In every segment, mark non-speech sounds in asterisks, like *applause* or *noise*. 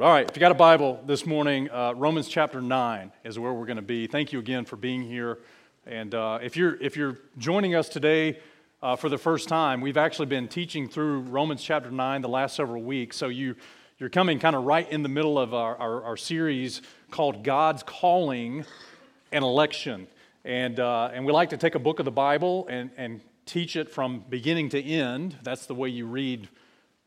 All right, if you got a Bible this morning, uh, Romans chapter 9 is where we're going to be. Thank you again for being here. And uh, if, you're, if you're joining us today uh, for the first time, we've actually been teaching through Romans chapter 9 the last several weeks. So you, you're coming kind of right in the middle of our, our, our series called God's Calling and Election. And, uh, and we like to take a book of the Bible and, and teach it from beginning to end. That's the way you read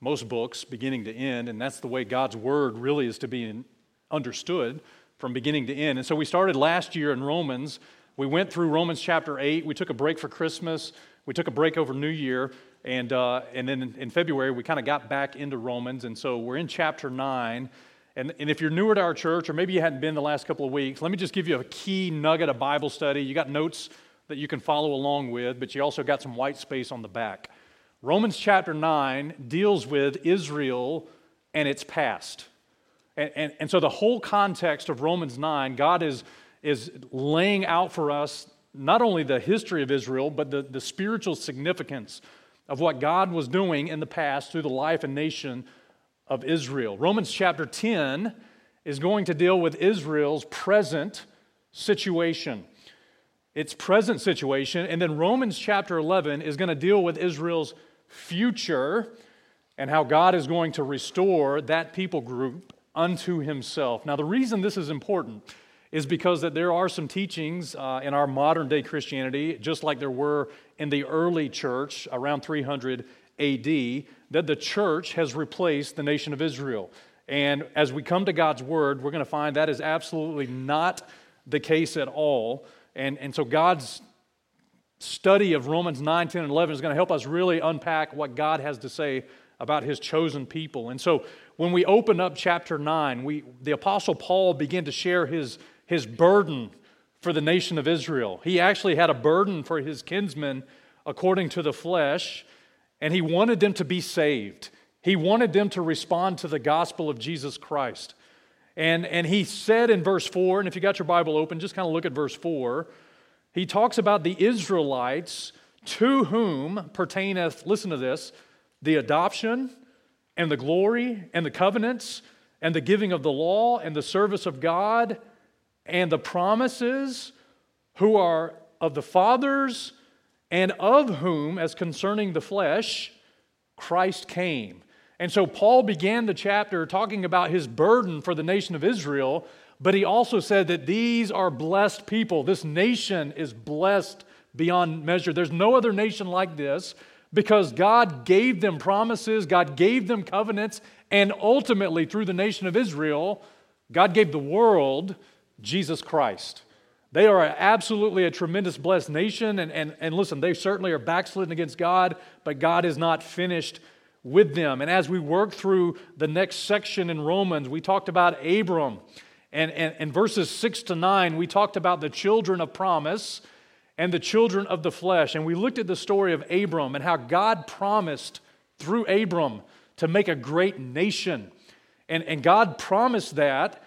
most books, beginning to end, and that's the way God's Word really is to be understood from beginning to end. And so we started last year in Romans. We went through Romans chapter 8. We took a break for Christmas. We took a break over New Year. And, uh, and then in, in February, we kind of got back into Romans. And so we're in chapter 9. And, and if you're newer to our church, or maybe you hadn't been the last couple of weeks, let me just give you a key nugget of Bible study. You got notes that you can follow along with, but you also got some white space on the back. Romans chapter 9 deals with Israel and its past. And, and, and, so the whole context of Romans 9, God is, is laying out for us not only the history of Israel, but the, the spiritual significance of what God was doing in the past through the life and nation of Israel. Romans chapter 10 is going to deal with Israel's present situation. Its present situation. And then Romans chapter 11 is going to deal with Israel's future and how God is going to restore that people group unto himself. Now, the reason this is important is because that there are some teachings uh, in our modern day Christianity, just like there were in the early church around 300 AD, that the church has replaced the nation of Israel. And as we come to God's word, we're going to find that is absolutely not the case at all. And, and so God's study of Romans 9, 10, and 11 is going to help us really unpack what God has to say about his chosen people. And so when we open up chapter 9, we, the Apostle Paul began to share his, his burden for the nation of Israel. He actually had a burden for his kinsmen according to the flesh, and he wanted them to be saved. He wanted them to respond to the gospel of Jesus Christ. And, and he said in verse 4, and if you got your Bible open, just kind of look at verse 4 he talks about the Israelites to whom pertaineth, listen to this, the adoption and the glory and the covenants and the giving of the law and the service of God and the promises, who are of the fathers and of whom, as concerning the flesh, Christ came. And so Paul began the chapter talking about his burden for the nation of Israel but he also said that these are blessed people. This nation is blessed beyond measure. There's no other nation like this because God gave them promises, God gave them covenants, and ultimately, through the nation of Israel, God gave the world Jesus Christ. They are absolutely a tremendous blessed nation. And, and, and listen, they certainly are backslidden against God, but God is not finished with them. And as we work through the next section in Romans, we talked about Abram and, and, verses 6 to 9, we talked about the children of promise and the children of the flesh. And we looked at the story of Abram and how God promised through Abram to make a great nation. And, and God promised that,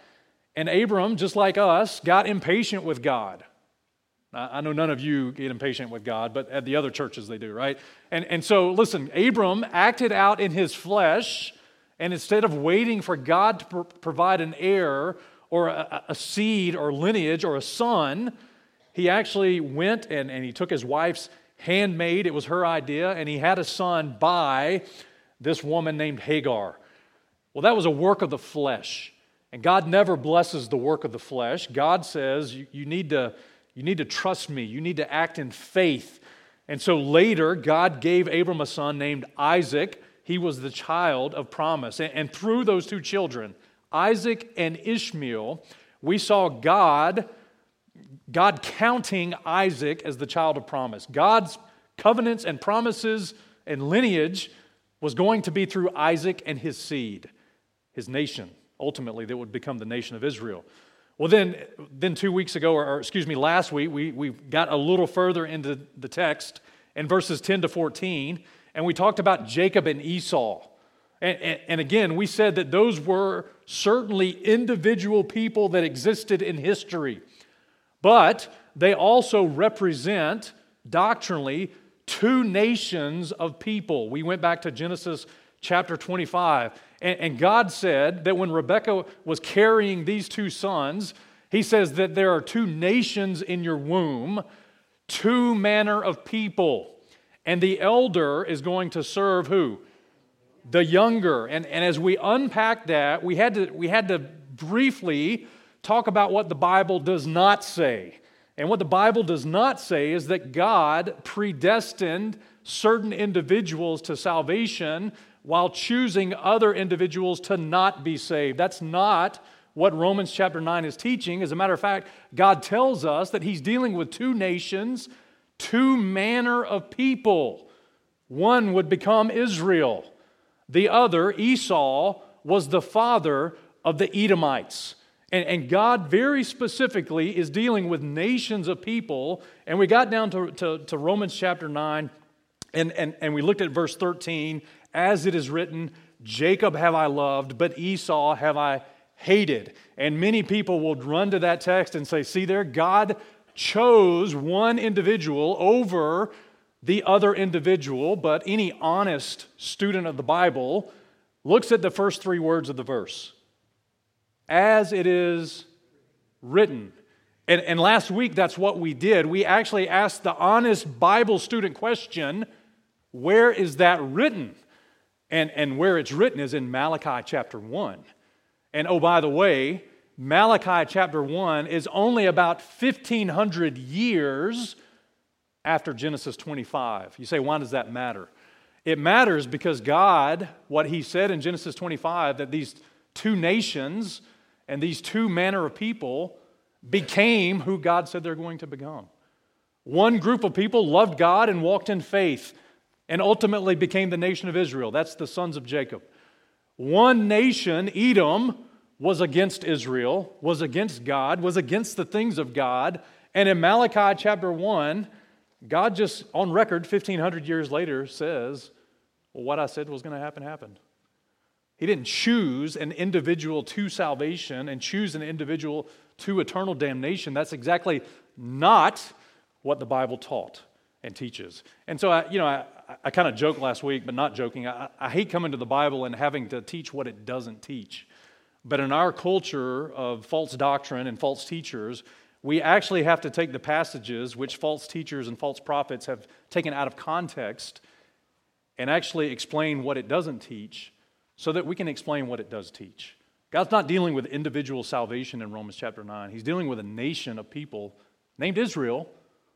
and Abram, just like us, got impatient with God. I know none of you get impatient with God, but at the other churches they do, right? And, and so, listen, Abram acted out in his flesh, and instead of waiting for God to pro- provide an heir or a, a seed or lineage or a son. He actually went and, and he took his wife's handmaid, it was her idea, and he had a son by this woman named Hagar. Well, that was a work of the flesh. And God never blesses the work of the flesh. God says you, you, need to, you need to trust me, you need to act in faith. And so later, God gave Abram a son named Isaac. He was the child of promise. And, and through those two children, Isaac and Ishmael, we saw God, God counting Isaac as the child of promise. God's covenants and promises and lineage was going to be through Isaac and his seed, his nation, ultimately, that would become the nation of Israel. Well, then, then two weeks ago, or, or excuse me, last week, we, we got a little further into the text in verses 10 to 14, and we talked about Jacob and Esau. And, and, and, again, we said that those were certainly individual people that existed in history, but they also represent doctrinally two nations of people. We went back to Genesis chapter 25, And, and God said that when Rebekah was carrying these two sons, He says that there are two nations in your womb, two manner of people. And the elder is going to serve who? The younger. And, and as we unpack that, we had, to, we had to briefly talk about what the Bible does not say. And what the Bible does not say is that God predestined certain individuals to salvation while choosing other individuals to not be saved. That's not what Romans chapter 9 is teaching. As a matter of fact, God tells us that He's dealing with two nations, two manner of people. One would become Israel, the other, Esau, was the father of the Edomites. And, and, God very specifically is dealing with nations of people. And we got down to, to, to Romans chapter 9, and, and, and we looked at verse 13. As it is written, Jacob have I loved, but Esau have I hated. And many people will run to that text and say, See there, God chose one individual over the other individual, but any honest student of the Bible looks at the first three words of the verse as it is written. And, and last week, that's what we did. We actually asked the honest Bible student question where is that written? And, and where it's written is in Malachi chapter 1. And oh, by the way, Malachi chapter 1 is only about 1,500 years after Genesis 25. You say, why does that matter? It matters because God, what He said in Genesis 25, that these two nations and these two manner of people became who God said they're going to become. One group of people loved God and walked in faith and ultimately became the nation of Israel. That's the sons of Jacob. One nation, Edom, was against Israel, was against God, was against the things of God. And in Malachi chapter 1, God just on record, 1500 years later, says, Well, what I said was going to happen happened. He didn't choose an individual to salvation and choose an individual to eternal damnation. That's exactly not what the Bible taught and teaches. And so, I, you know, I, I kind of joked last week, but not joking. I, I hate coming to the Bible and having to teach what it doesn't teach. But in our culture of false doctrine and false teachers, we actually have to take the passages which false teachers and false prophets have taken out of context and actually explain what it doesn't teach so that we can explain what it does teach. God's not dealing with individual salvation in Romans chapter 9. He's dealing with a nation of people named Israel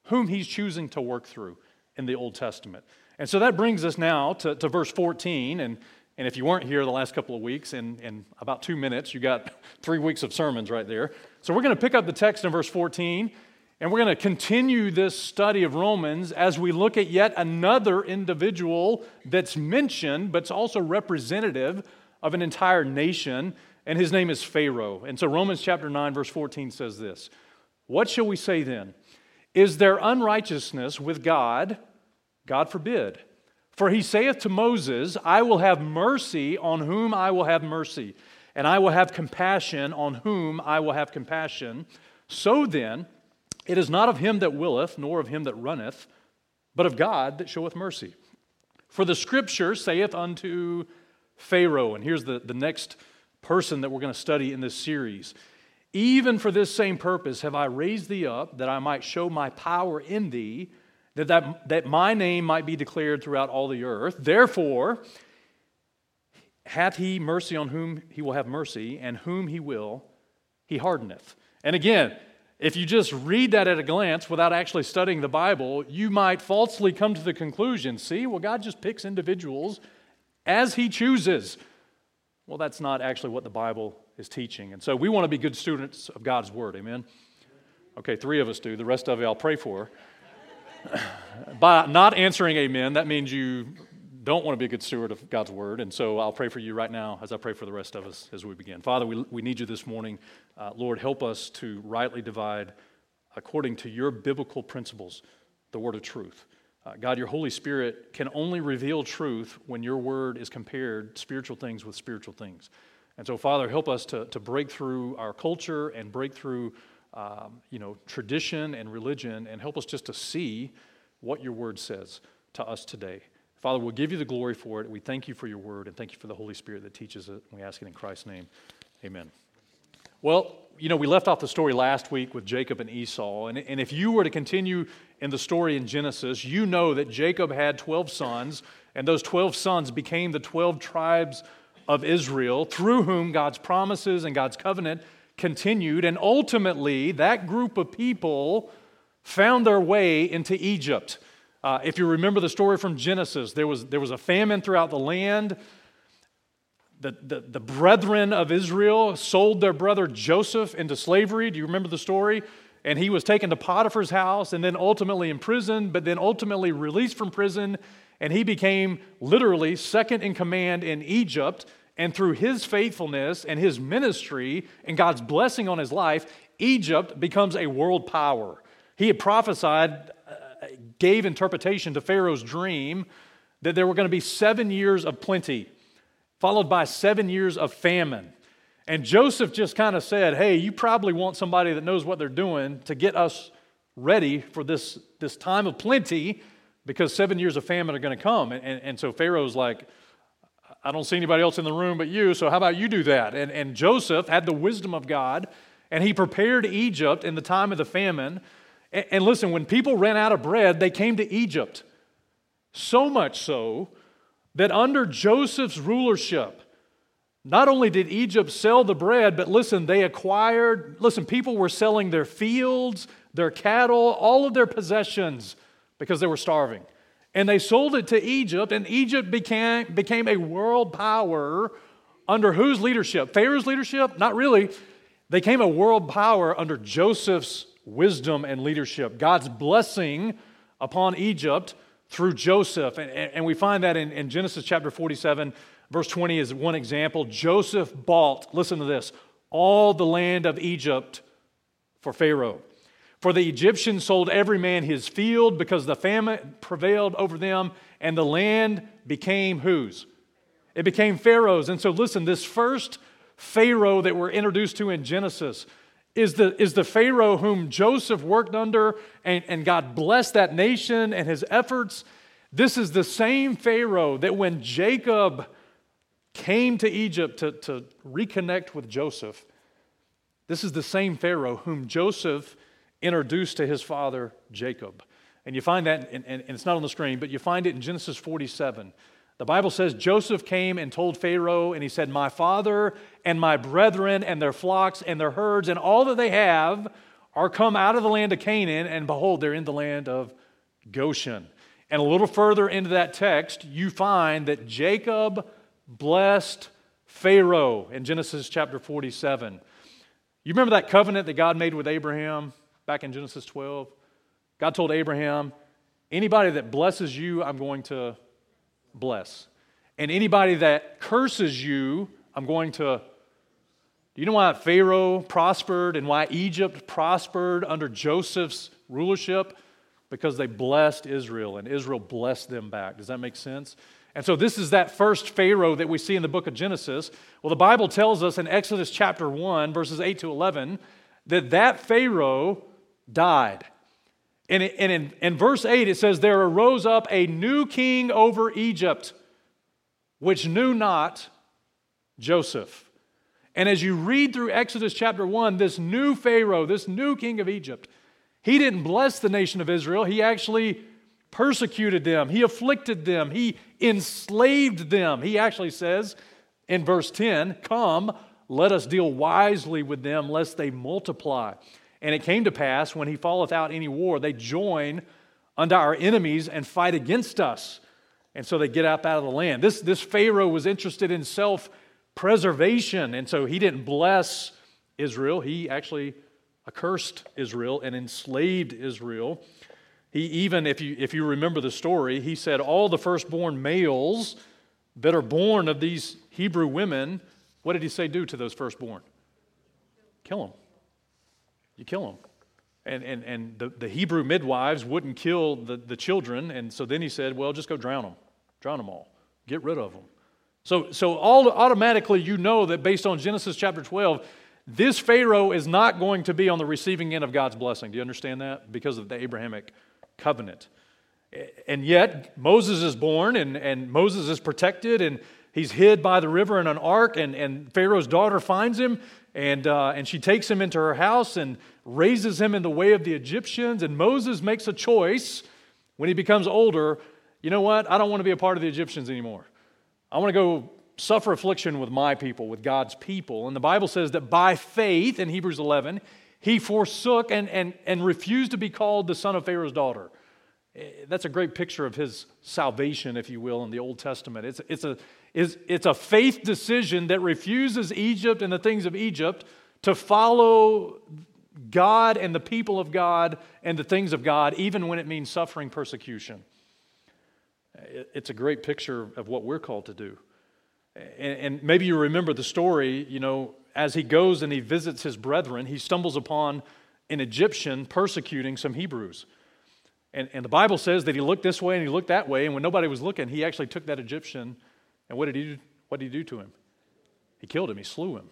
whom he's choosing to work through in the Old Testament. And so that brings us now to, to verse 14. And, and if you weren't here the last couple of weeks, in, in about two minutes, you got *laughs* three weeks of sermons right there. So we're going to pick up the text in verse 14, and we're going to continue this study of Romans as we look at yet another individual that's mentioned, but it's also representative of an entire nation, and his name is Pharaoh. And so Romans chapter 9, verse 14 says this What shall we say then? Is there unrighteousness with God? God forbid. For he saith to Moses, I will have mercy on whom I will have mercy, and I will have compassion on whom I will have compassion. So then, it is not of him that willeth, nor of him that runneth, but of God that showeth mercy. For the scripture saith unto Pharaoh, and here's the, the next person that we're going to study in this series. Even for this same purpose have I raised thee up, that I might show my power in thee that, that, that my name might be declared throughout all the earth. Therefore, hath he mercy on whom he will have mercy, and whom he will, he hardeneth. And again, if you just read that at a glance without actually studying the Bible, you might falsely come to the conclusion see, well, God just picks individuals as he chooses. Well, that's not actually what the Bible is teaching. And so we want to be good students of God's Word. Amen? Okay, three of us do. The rest of you I'll pray for. By not answering amen, that means you don't want to be a good steward of God's word. And so I'll pray for you right now as I pray for the rest of us as we begin. Father, we, we need you this morning. Uh, Lord, help us to rightly divide, according to your biblical principles, the word of truth. Uh, God, your Holy Spirit can only reveal truth when your word is compared spiritual things with spiritual things. And so, Father, help us to, to break through our culture and break through um, you know, tradition and religion and help us just to see what your word says to us today. Father, we'll give you the glory for it. We thank you for your word and thank you for the Holy Spirit that teaches it. We ask it in Christ's name. Amen. Well, you know, we left off the story last week with Jacob and Esau. And, and if you were to continue in the story in Genesis, you know that Jacob had 12 sons, and those 12 sons became the 12 tribes of Israel, through whom God's promises and God's covenant continued. And ultimately, that group of people found their way into Egypt. Uh, if you remember the story from Genesis, there was, there was a famine throughout the land. The, the, the brethren of Israel sold their brother Joseph into slavery. Do you remember the story? And he was taken to Potiphar's house and then ultimately imprisoned, but then ultimately released from prison. And he became literally second in command in Egypt. And through his faithfulness and his ministry and God's blessing on his life, Egypt becomes a world power. He had prophesied, gave interpretation to Pharaoh's dream that there were going to be seven years of plenty, followed by seven years of famine. And Joseph just kind of said, Hey, you probably want somebody that knows what they're doing to get us ready for this, this time of plenty because seven years of famine are going to come. And, and, and so Pharaoh's like, I don't see anybody else in the room but you, so how about you do that? And, and Joseph had the wisdom of God, and he prepared Egypt in the time of the famine. And, listen, when people ran out of bread, they came to Egypt. So much so that under Joseph's rulership, not only did Egypt sell the bread, but listen, they acquired, listen, people were selling their fields, their cattle, all of their possessions because they were starving and they sold it to Egypt, and Egypt became, became a world power under whose leadership? Pharaoh's leadership? Not really. They became a world power under Joseph's wisdom and leadership. God's blessing upon Egypt through Joseph. And, and we find that in, in Genesis chapter 47, verse 20 is one example. Joseph bought, listen to this, all the land of Egypt for Pharaoh. For the Egyptians sold every man his field because the famine prevailed over them, and the land became whose? It became Pharaoh's. And so, listen, this first Pharaoh that we're introduced to in Genesis is the, is the Pharaoh whom Joseph worked under, and, and God blessed that nation and his efforts. This is the same Pharaoh that when Jacob came to Egypt to, to reconnect with Joseph, this is the same Pharaoh whom Joseph introduced to his father Jacob. And you find that, and, and it's not on the screen, but you find it in Genesis 47. The Bible says Joseph came and told Pharaoh, and he said, My father and my brethren and their flocks and their herds and all that they have are come out of the land of Canaan, and behold, they're in the land of Goshen. And a little further into that text, you find that Jacob blessed Pharaoh in Genesis chapter 47. You remember that covenant that God made with Abraham? back in Genesis 12. God told Abraham, anybody that blesses you, I'm going to bless. And anybody that curses you, I'm going to. Do you know why Pharaoh prospered and why Egypt prospered under Joseph's rulership? Because they blessed Israel and Israel blessed them back. Does that make sense? And so this is that first Pharaoh that we see in the book of Genesis. Well, the Bible tells us in Exodus chapter 1, verses 8 to 11, that that Pharaoh died. And, and in, in verse 8, it says, There arose up a new king over Egypt, which knew not Joseph. And as you read through Exodus chapter 1, this new Pharaoh, this new king of Egypt, he didn't bless the nation of Israel. He actually persecuted them, he afflicted them, he enslaved them. He actually says in verse 10, Come, let us deal wisely with them, lest they multiply. And it came to pass, when he falleth out any war, they join unto our enemies and fight against us. And so they get up out of the land. This, this Pharaoh was interested in self preservation. And so he didn't bless Israel. He actually accursed Israel and enslaved Israel. He even, if you, if you remember the story, he said, All the firstborn males that are born of these Hebrew women, what did he say do to those firstborn? Kill them you kill them. And, and, and the, the Hebrew midwives wouldn't kill the, the children. And so then he said, well, just go drown them. Drown them all. Get rid of them. So, so all, automatically you know that based on Genesis chapter 12, this Pharaoh is not going to be on the receiving end of God's blessing. Do you understand that? Because of the Abrahamic covenant. And yet, Moses is born and, and Moses is protected and he's hid by the river in an ark. And, and Pharaoh's daughter finds him and, uh, and she takes him into her house and raises him in the way of the Egyptians. And Moses makes a choice when he becomes older you know what? I don't want to be a part of the Egyptians anymore. I want to go suffer affliction with my people, with God's people. And the Bible says that by faith, in Hebrews 11, he forsook and, and, and refused to be called the son of Pharaoh's daughter. Eh, that's a great picture of his salvation, if you will, in the Old Testament. It's, it's, a, it's, it's a faith decision that refuses Egypt and the things of Egypt to follow God and the people of God and the things of God, even when it means suffering persecution. It's a great picture of what we're called to do. And maybe you remember the story, you know, as he goes and he visits his brethren, he stumbles upon an Egyptian persecuting some Hebrews. And, and the Bible says that he looked this way and he looked that way, and when nobody was looking, he actually took that Egyptian, and what did he do? What did he do to him? He killed him, he slew him.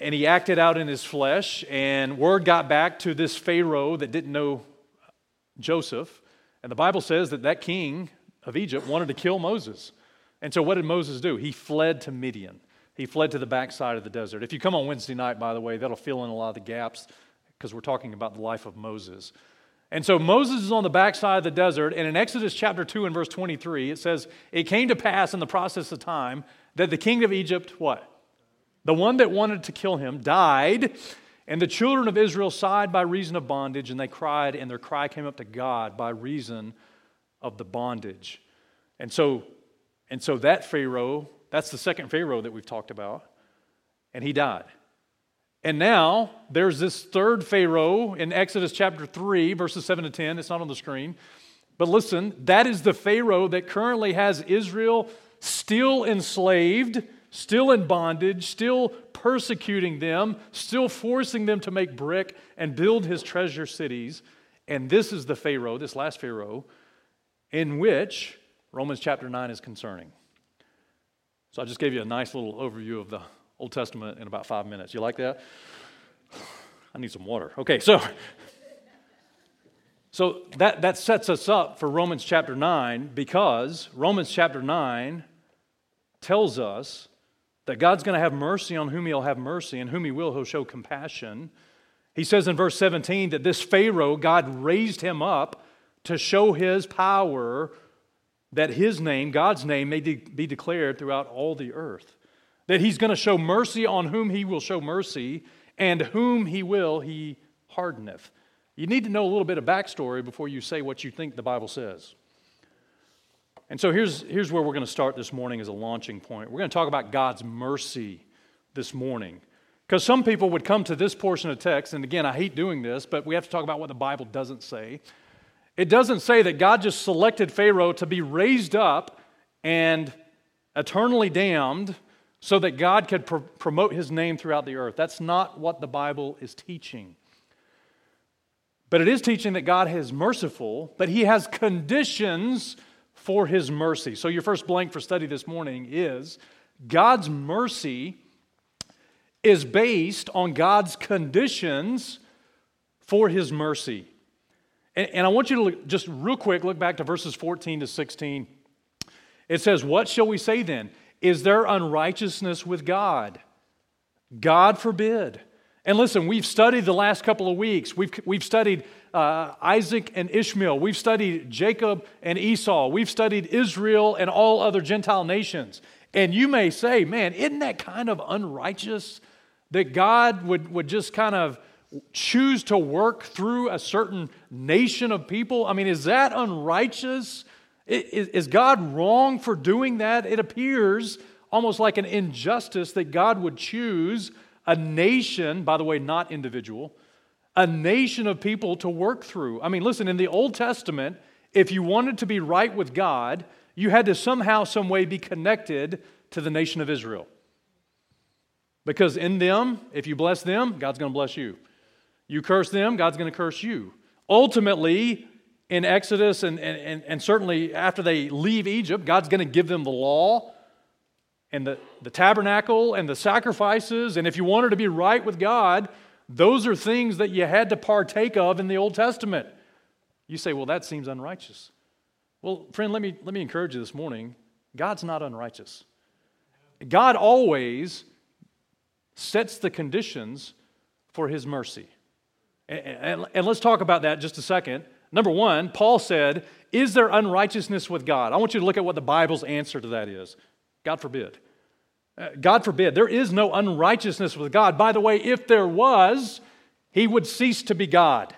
And he acted out in his flesh, and word got back to this Pharaoh that didn't know Joseph. And the Bible says that that king of Egypt wanted to kill Moses. And so what did Moses do? He fled to Midian. He fled to the backside of the desert. If you come on Wednesday night, by the way, that'll fill in a lot of the gaps because we're talking about the life of Moses. And so Moses is on the backside of the desert, and in Exodus chapter 2 and verse 23, it says, It came to pass in the process of time that the king of Egypt, what? The one that wanted to kill him died, and the children of Israel sighed by reason of bondage, and they cried, and their cry came up to God by reason of the bondage. And so and so that Pharaoh, that's the second Pharaoh that we've talked about, and he died. And now there's this third Pharaoh in Exodus chapter 3, verses 7 to 10. It's not on the screen. But listen, that is the Pharaoh that currently has Israel still enslaved, still in bondage, still persecuting them, still forcing them to make brick and build his treasure cities. And this is the Pharaoh, this last Pharaoh, in which Romans chapter 9 is concerning. So I just gave you a nice little overview of the Old Testament in about five minutes. You like that? I need some water. Okay, so so that, that sets us up for Romans chapter 9 because Romans chapter 9 tells us that God's going to have mercy on whom he'll have mercy, and whom he will, he'll show compassion. He says in verse 17 that this Pharaoh, God raised him up to show his power that his name, God's name, may de- be declared throughout all the earth. That he's going to show mercy on whom he will show mercy, and whom he will, he hardeneth. You need to know a little bit of backstory before you say what you think the Bible says. And so here's, here's where we're going to start this morning as a launching point. We're going to talk about God's mercy this morning. Because some people would come to this portion of text, and again, I hate doing this, but we have to talk about what the Bible doesn't say. It doesn't say that God just selected Pharaoh to be raised up and eternally damned so that God could pr- promote his name throughout the earth. That's not what the Bible is teaching. But it is teaching that God is merciful, but he has conditions for his mercy. So, your first blank for study this morning is God's mercy is based on God's conditions for his mercy. And, and I want you to look, just real quick look back to verses 14 to 16. It says, What shall we say then? Is there unrighteousness with God? God forbid. And listen, we've studied the last couple of weeks. We've, we've studied uh, Isaac and Ishmael. We've studied Jacob and Esau. We've studied Israel and all other Gentile nations. And you may say, man, isn't that kind of unrighteous that God would, would just kind of choose to work through a certain nation of people? I mean, is that unrighteous? Is God wrong for doing that? It appears almost like an injustice that God would choose a nation, by the way, not individual, a nation of people to work through. I mean, listen, in the Old Testament, if you wanted to be right with God, you had to somehow, some way be connected to the nation of Israel. Because in them, if you bless them, God's going to bless you. You curse them, God's going to curse you. Ultimately, in Exodus and, and, and certainly after they leave Egypt, God's going to give them the law and the, the tabernacle and the sacrifices. And if you wanted to be right with God, those are things that you had to partake of in the Old Testament. You say, well, that seems unrighteous. Well, friend, let me, let me encourage you this morning God's not unrighteous. God always sets the conditions for his mercy. And, and, and, let's talk about that just a second. Number one, Paul said, Is there unrighteousness with God? I want you to look at what the Bible's answer to that is. God forbid. Uh, God forbid. There is no unrighteousness with God. By the way, if there was, he would cease to be God.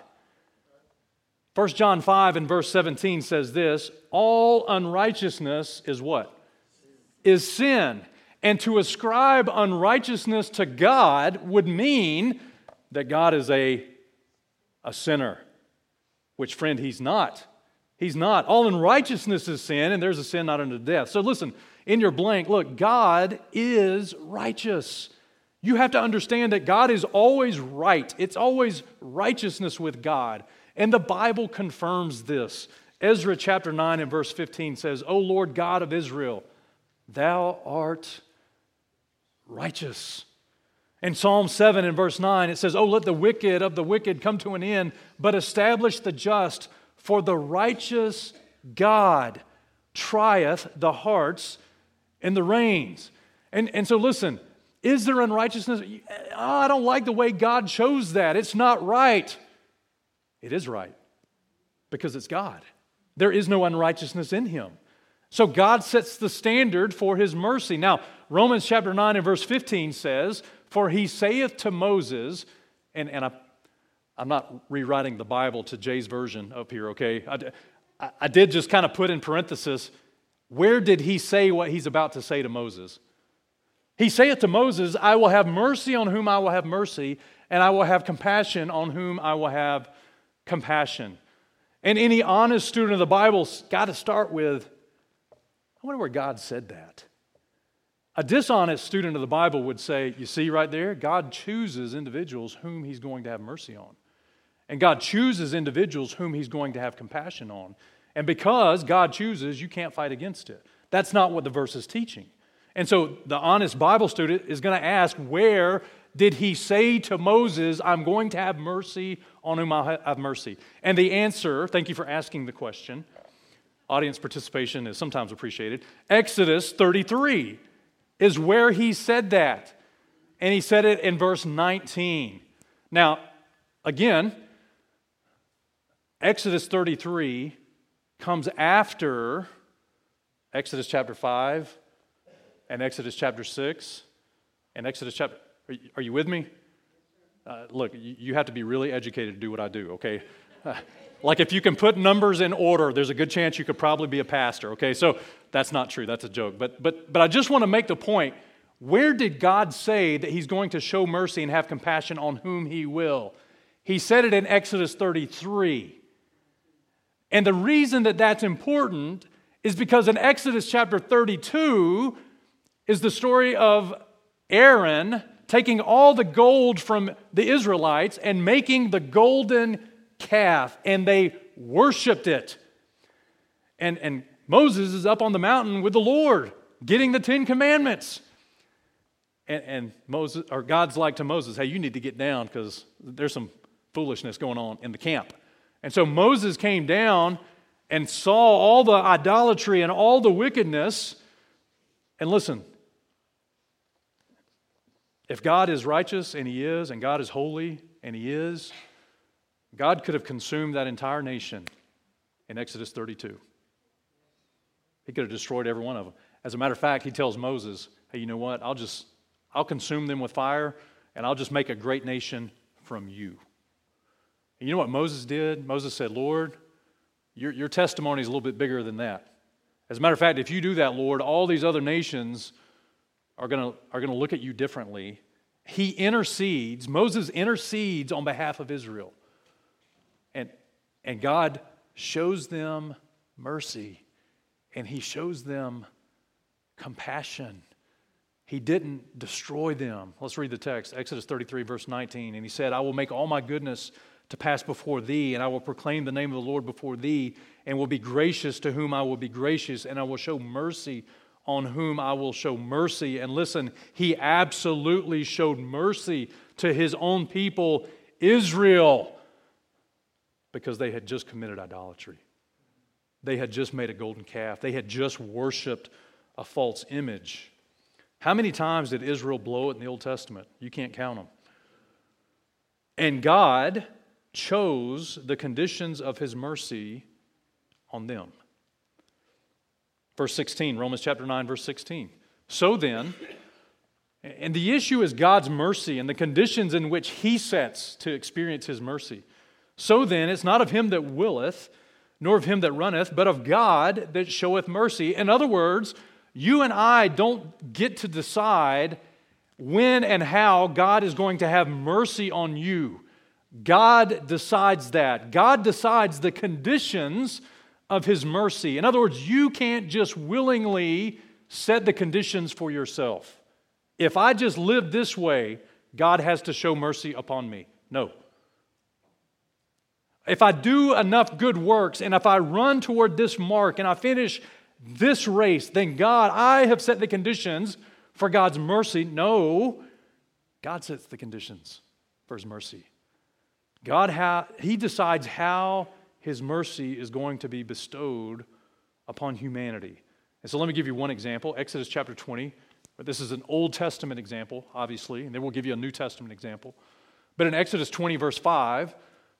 1 John 5 and verse 17 says this All unrighteousness is what? Is sin. And to ascribe unrighteousness to God would mean that God is a, a sinner, which, friend, he's not. He's not. All unrighteousness is sin, and there's a sin not unto death. So listen, in your blank, look, God is righteous. You have to understand that God is always right. It's always righteousness with God. And the Bible confirms this. Ezra chapter 9 and verse 15 says, O Lord God of Israel, thou art righteous. In Psalm 7 and verse 9, it says, Oh, let the wicked of the wicked come to an end, but establish the just, for the righteous God trieth the hearts and the reins. And, and so, listen, is there unrighteousness? Oh, I don't like the way God chose that. It's not right. It is right because it's God. There is no unrighteousness in him. So God sets the standard for his mercy. Now, Romans chapter 9 and verse 15 says, For he saith to Moses, and, and I, I'm not rewriting the Bible to Jay's version up here, okay? I, I did just kind of put in parenthesis, where did he say what he's about to say to Moses? He saith to Moses, I will have mercy on whom I will have mercy, and I will have compassion on whom I will have compassion. And any honest student of the Bible's got to start with, I wonder where God said that. A dishonest student of the Bible would say, You see right there, God chooses individuals whom He's going to have mercy on. And God chooses individuals whom He's going to have compassion on. And because God chooses, you can't fight against it. That's not what the verse is teaching. And so the honest Bible student is going to ask, Where did He say to Moses, I'm going to have mercy on whom I have mercy? And the answer, thank you for asking the question. Audience participation is sometimes appreciated. Exodus 33 is where he said that. And he said it in verse 19. Now, again, Exodus 33 comes after Exodus chapter 5 and Exodus chapter 6 and Exodus chapter. Are you, with me? Uh, look, you, have to be really educated to do what I do, okay? Uh, like if you can put numbers in order, there's a good chance you could probably be a pastor, okay? So that's not true. That's a joke. But, but, but I just want to make the point where did God say that He's going to show mercy and have compassion on whom He will? He said it in Exodus 33. And the reason that that's important is because in Exodus chapter 32 is the story of Aaron taking all the gold from the Israelites and making the golden calf, and they worshiped it. And, and Moses is up on the mountain with the Lord, getting the Ten Commandments. And, and Moses, or God's like to Moses, hey, you need to get down because there's some foolishness going on in the camp. And so Moses came down and saw all the idolatry and all the wickedness. And listen, if God is righteous, and He is, and God is holy, and He is, God could have consumed that entire nation in Exodus 32. He could have destroyed every one of them. As a matter of fact, he tells Moses, hey, you know what? I'll just, I'll consume them with fire and I'll just make a great nation from you. And you know what Moses did? Moses said, Lord, your, your testimony is a little bit bigger than that. As a matter of fact, if you do that, Lord, all these other nations are going to are going to look at you differently. He intercedes, Moses intercedes on behalf of Israel. And, and God shows them mercy and he shows them compassion. He didn't destroy them. Let's read the text Exodus 33, verse 19. And he said, I will make all my goodness to pass before thee, and I will proclaim the name of the Lord before thee, and will be gracious to whom I will be gracious, and I will show mercy on whom I will show mercy. And listen, he absolutely showed mercy to his own people, Israel because they had just committed idolatry. They had just made a golden calf. They had just worshiped a false image. How many times did Israel blow it in the Old Testament? You can't count them. And God chose the conditions of his mercy on them. Verse 16, Romans chapter 9, verse 16. So then, and the issue is God's mercy and the conditions in which he sets to experience his mercy. So then, it's not of him that willeth, nor of him that runneth, but of God that showeth mercy. In other words, you and I don't get to decide when and how God is going to have mercy on you. God decides that. God decides the conditions of His mercy. In other words, you can't just willingly set the conditions for yourself. If I just live this way, God has to show mercy upon me. No. If I do enough good works and if I run toward this mark and I finish this race, then God, I have set the conditions for God's mercy. No, God sets the conditions for His mercy. God, ha- He decides how His mercy is going to be bestowed upon humanity. And so let me give you one example Exodus chapter 20. But this is an Old Testament example, obviously, and then we'll give you a New Testament example. But in Exodus 20, verse 5,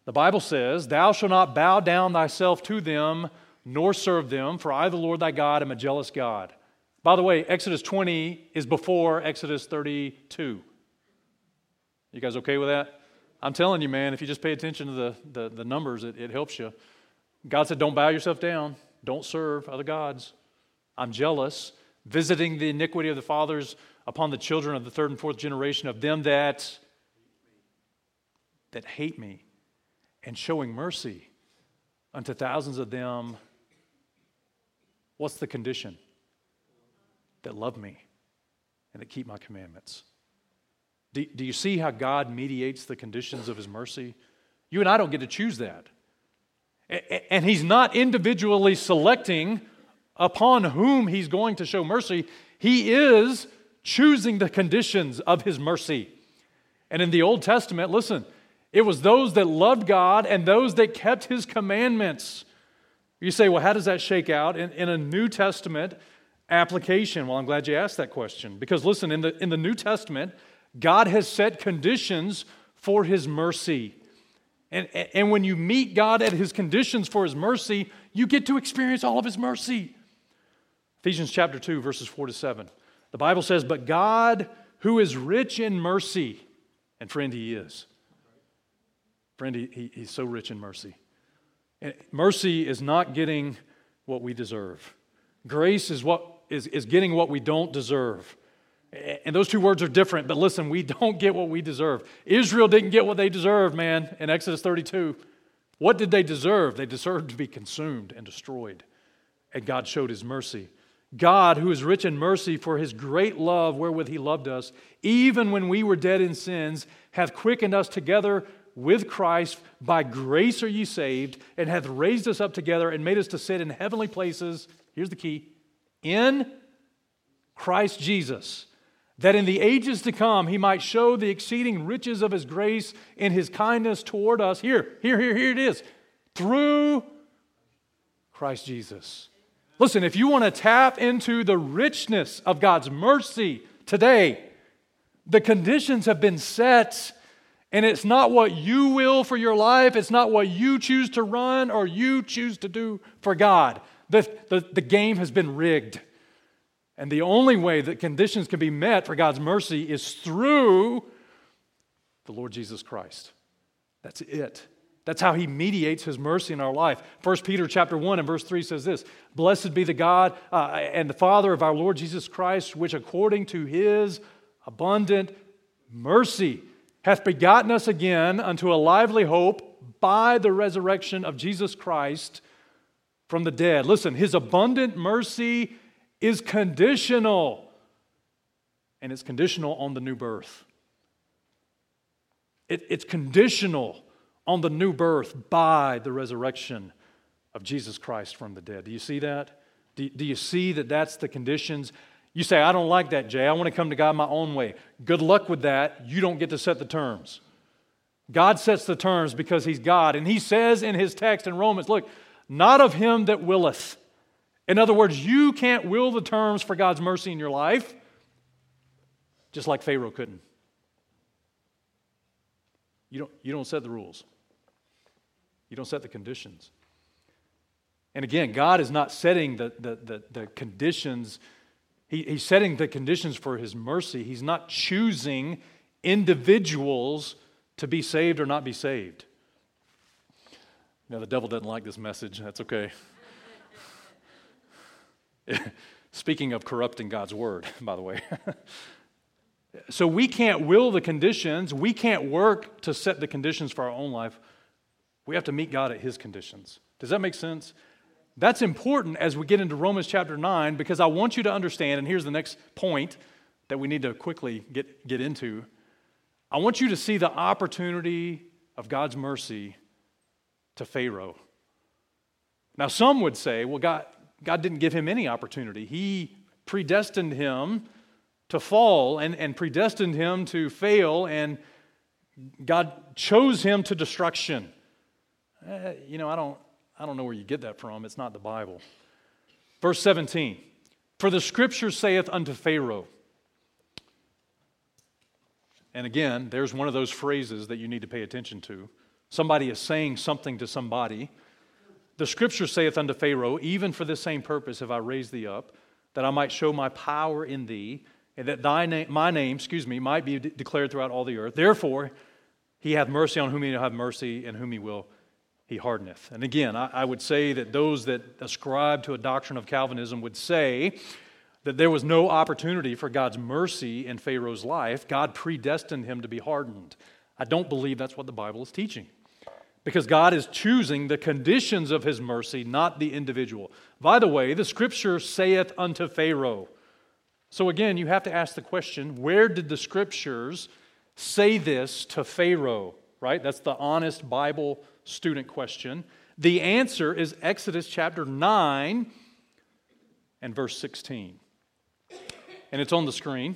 the Bible says, Thou shalt not bow down thyself to them, nor serve them, for I, the Lord thy God, am a jealous God. By the way, Exodus 20 is before Exodus 32. You guys okay with that? I'm telling you, man, if you just pay attention to the, the, the numbers, it, it helps you. God said, Don't bow yourself down, don't serve other gods. I'm jealous, visiting the iniquity of the fathers upon the children of the third and fourth generation of them that that hate me and showing mercy unto thousands of them. What's the condition? That love me and that keep my commandments. Do, do you see how God mediates the conditions of his mercy? You and I don't get to choose that. And he's not individually selecting upon whom he's going to show mercy. He is choosing the conditions of his mercy. And in the Old Testament, listen, it was those that loved God and those that kept his commandments. You say, well, how does that shake out in, in a New Testament application? Well, I'm glad you asked that question. Because listen, in the, in the New Testament, God has set conditions for his mercy. And, and when you meet God at his conditions for his mercy, you get to experience all of his mercy. Ephesians chapter 2, verses 4 to 7. The Bible says, But God, who is rich in mercy, and friend, he is Friend, he, he, he's so rich in mercy. And mercy is not getting what we deserve. Grace is what is, is getting what we don't deserve. And those two words are different, but listen, we *laughs* don't get what we deserve. Israel didn't get what they deserved, man, in Exodus 32. What did they deserve? They deserved to be consumed and destroyed. And God showed his mercy. God, who is rich in mercy for his great love wherewith he loved us, even when we were dead in sins, hath quickened us together with Christ, by grace are ye saved, and hath raised us up together and made us to sit in heavenly places. Here's the key in Christ Jesus, that in the ages to come he might show the exceeding riches of his grace in his kindness toward us. Here, here, here, here it is. Through Christ Jesus. Listen, if you want to tap into the richness of God's mercy today, the conditions have been set and it's not what you will for your life, it's not what you choose to run or you choose to do for God. The, the, the game has been rigged. And the only way that conditions can be met for God's mercy is through the Lord Jesus Christ. That's it. That's how he mediates his mercy in our life. 1 Peter chapter 1 and verse 3 says this Blessed be the God uh, and the Father of our Lord Jesus Christ, which according to his abundant mercy hath begotten us again unto a lively hope by the resurrection of Jesus Christ from the dead. Listen, his abundant mercy is conditional, and it's conditional on the new birth. It, it's conditional on the new birth by the resurrection of Jesus Christ from the dead. Do you see that? Do, do you see that that's the conditions? You say, I don't like that, Jay. I want to come to God my own way. Good luck with that. You don't get to set the terms. God sets the terms because He's God. And He says in His text in Romans, look, not of him that willeth. In other words, you can't will the terms for God's mercy in your life, just like Pharaoh couldn't. You don't, you don't set the rules, you don't set the conditions. And again, God is not setting the, the, the, the conditions, he, He's setting the conditions for His mercy. He's not choosing individuals to be saved or not be saved. Now, the devil doesn't like this message. That's okay. *laughs* Speaking of corrupting God's word, *laughs* by the way. *laughs* so we can't will the conditions, we can't work to set the conditions for our own life. We have to meet God at His conditions. Does that make sense? That's important as we get into Romans chapter 9 because I want you to understand, and here's the next point that we need to quickly get, get into. I want you to see the opportunity of God's mercy to Pharaoh. Now, some would say, well, God, God didn't give him any opportunity. He predestined him to fall and, and predestined him to fail, and God chose him to destruction. Eh, you know, I don't, I don't know where you get that from. It's not the Bible. Verse 17 For the scripture saith unto Pharaoh, and again, there's one of those phrases that you need to pay attention to. Somebody is saying something to somebody. The scripture saith unto Pharaoh, Even for this same purpose have I raised thee up, that I might show my power in thee, and that thy name, my name, excuse me, might be de- declared throughout all the earth. Therefore, he hath mercy on whom he will have mercy, and whom he will he hardeneth. And again, I, I would say that those that ascribe to a doctrine of Calvinism would say that there was no opportunity for God's mercy in Pharaoh's life. God predestined him to be hardened. I don't believe that's what the Bible is teaching. Because God is choosing the conditions of his mercy, not the individual. By the way, the scripture saith unto Pharaoh. So again, you have to ask the question where did the scriptures say this to Pharaoh? Right? That's the honest Bible student question. The answer is Exodus chapter 9 and verse 16 and it's on the screen,